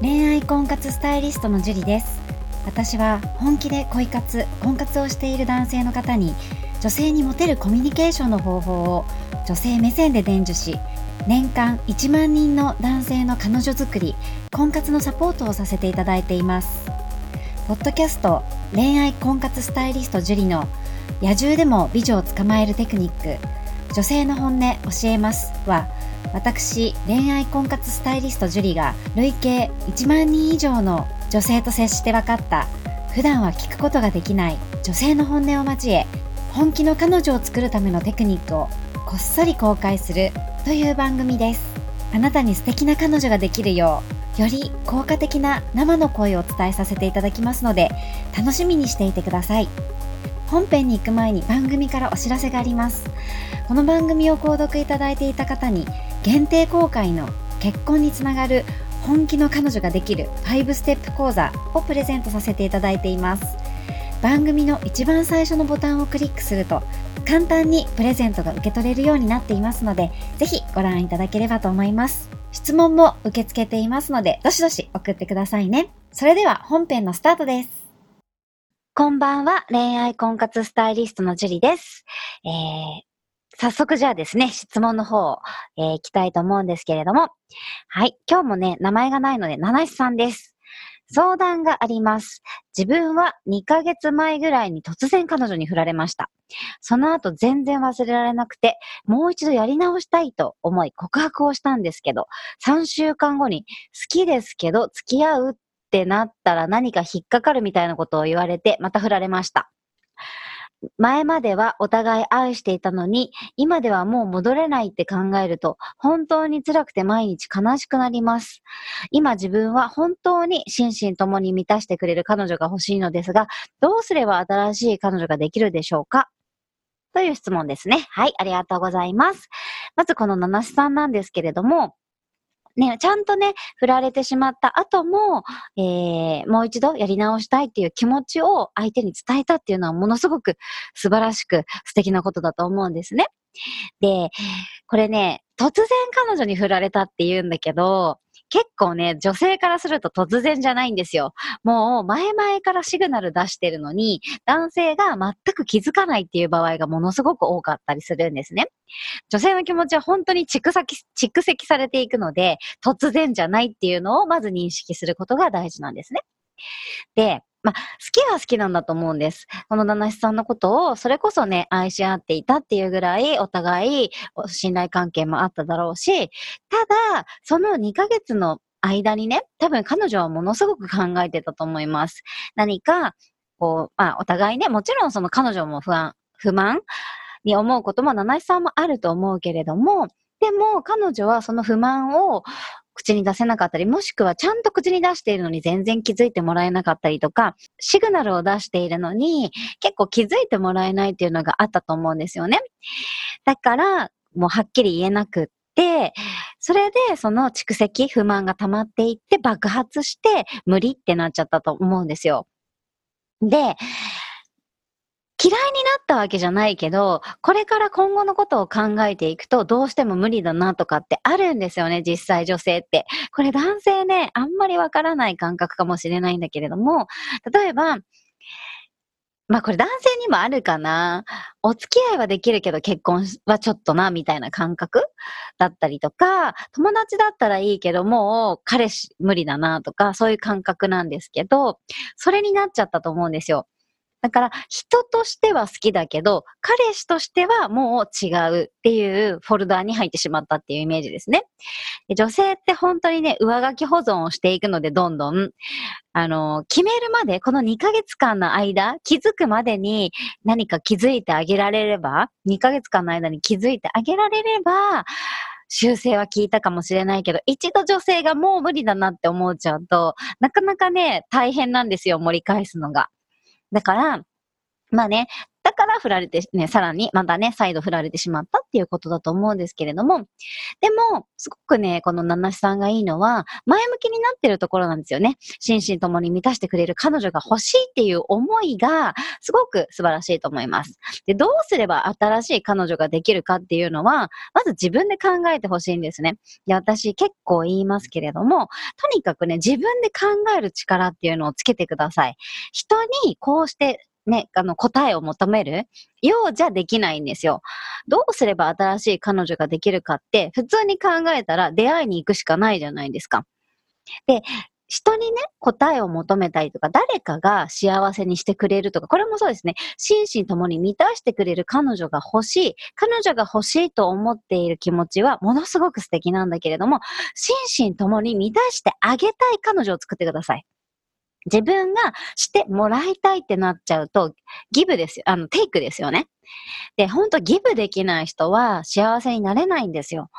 恋愛婚活スタイリストのジュリです。私は本気で恋活婚活をしている男性の方に女性にモテるコミュニケーションの方法を女性目線で伝授し年間1万人の男性の彼女作り婚活のサポートをさせていただいています。ポッドキャスト恋愛婚活スタイリストジュリの野獣でも美女を捕まえるテクニック女性の本音教えますは私恋愛婚活スタイリストジュリが累計1万人以上の女性と接して分かった。普段は聞くことができない女性の本音を交え本気の彼女を作るためのテクニックをこっそり公開するという番組です。あなたに素敵な彼女ができるようより効果的な生の声をお伝えさせていただきますので楽しみにしていてください。本編に行く前に番組からお知らせがあります。この番組を購読いただいていた方に限定公開の結婚につながる本気の彼女ができる5ステップ講座をプレゼントさせていただいています。番組の一番最初のボタンをクリックすると簡単にプレゼントが受け取れるようになっていますのでぜひご覧いただければと思います。質問も受け付けていますのでどしどし送ってくださいね。それでは本編のスタートです。こんばんは。恋愛婚活スタイリストのジュリです、えー早速じゃあですね、質問の方、えー、行きたいと思うんですけれども。はい。今日もね、名前がないので、七七さんです。相談があります。自分は2ヶ月前ぐらいに突然彼女に振られました。その後全然忘れられなくて、もう一度やり直したいと思い告白をしたんですけど、3週間後に好きですけど付き合うってなったら何か引っかかるみたいなことを言われて、また振られました。前まではお互い愛していたのに、今ではもう戻れないって考えると、本当に辛くて毎日悲しくなります。今自分は本当に心身ともに満たしてくれる彼女が欲しいのですが、どうすれば新しい彼女ができるでしょうか？という質問ですね。はい、ありがとうございます。まずこの七七さんなんですけれども、ね、ちゃんとね、振られてしまった後も、えー、もう一度やり直したいっていう気持ちを相手に伝えたっていうのはものすごく素晴らしく素敵なことだと思うんですね。で、これね、突然彼女に振られたって言うんだけど、結構ね、女性からすると突然じゃないんですよ。もう前々からシグナル出してるのに、男性が全く気づかないっていう場合がものすごく多かったりするんですね。女性の気持ちは本当に蓄積、蓄積されていくので、突然じゃないっていうのをまず認識することが大事なんですね。で、まあ、好きは好きなんだと思うんです。この七七さんのことを、それこそね、愛し合っていたっていうぐらい、お互い信頼関係もあっただろうし、ただ、その2ヶ月の間にね、多分彼女はものすごく考えてたと思います。何か、こう、まあ、お互いね、もちろんその彼女も不安、不満に思うことも七七さんもあると思うけれども、でも彼女はその不満を口に出せなかったり、もしくはちゃんと口に出しているのに全然気づいてもらえなかったりとか、シグナルを出しているのに結構気づいてもらえないっていうのがあったと思うんですよね。だから、もうはっきり言えなくって、それでその蓄積、不満が溜まっていって爆発して無理ってなっちゃったと思うんですよ。で、嫌いになったわけじゃないけど、これから今後のことを考えていくと、どうしても無理だなとかってあるんですよね、実際女性って。これ男性ね、あんまりわからない感覚かもしれないんだけれども、例えば、まあこれ男性にもあるかな。お付き合いはできるけど結婚はちょっとな、みたいな感覚だったりとか、友達だったらいいけどもう彼氏無理だなとか、そういう感覚なんですけど、それになっちゃったと思うんですよ。だから人としては好きだけど、彼氏としてはもう違うっていうフォルダーに入ってしまったっていうイメージですね。女性って本当にね、上書き保存をしていくので、どんどん、あの、決めるまで、この2ヶ月間の間、気づくまでに何か気づいてあげられれば、2ヶ月間の間に気づいてあげられれば、修正は聞いたかもしれないけど、一度女性がもう無理だなって思っちゃうと、なかなかね、大変なんですよ、盛り返すのが。だから、まあね、だから振られてね、さらにまたね、再度振られてしまったっていうことだと思うんですけれども、でも、すごくね、この七七さんがいいのは、前向きになってるところなんですよね。心身ともに満たしてくれる彼女が欲しいっていう思いが、すごく素晴らしいと思います。で、どうすれば新しい彼女ができるかっていうのは、まず自分で考えてほしいんですね。で、私結構言いますけれども、とにかくね、自分で考える力っていうのをつけてください。人にこうしてね、あの、答えを求める？ようじゃできないんですよ。どうすれば新しい彼女ができるかって、普通に考えたら出会いに行くしかないじゃないですか。で、人にね、答えを求めたりとか、誰かが幸せにしてくれるとか、これもそうですね。心身ともに満たしてくれる彼女が欲しい、彼女が欲しいと思っている気持ちはものすごく素敵なんだけれども、心身ともに満たしてあげたい彼女を作ってください。自分がしてもらいたいってなっちゃうと、ギブですよ。あの、テイクですよね。で、ほんとギブできない人は幸せになれないんですよ。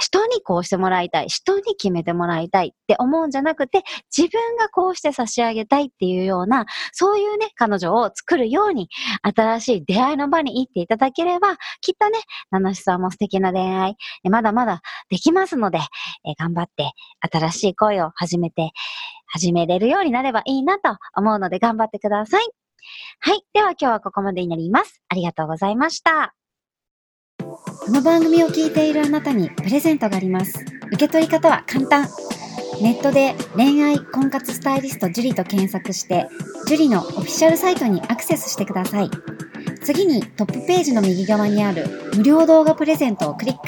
人にこうしてもらいたい、人に決めてもらいたいって思うんじゃなくて、自分がこうして差し上げたいっていうような、そういうね、彼女を作るように、新しい出会いの場に行っていただければ、きっとね、七七さんも素敵な恋愛、まだまだできますので、え頑張って、新しい恋を始めて、始めれるようになればいいなと思うので頑張ってください。はい。では今日はここまでになります。ありがとうございました。この番組を聞いているあなたにプレゼントがあります。受け取り方は簡単。ネットで恋愛婚活スタイリスト樹と検索して、樹里のオフィシャルサイトにアクセスしてください。次にトップページの右側にある無料動画プレゼントをクリック。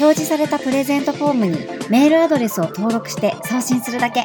表示されたプレゼントフォームにメールアドレスを登録して送信するだけ。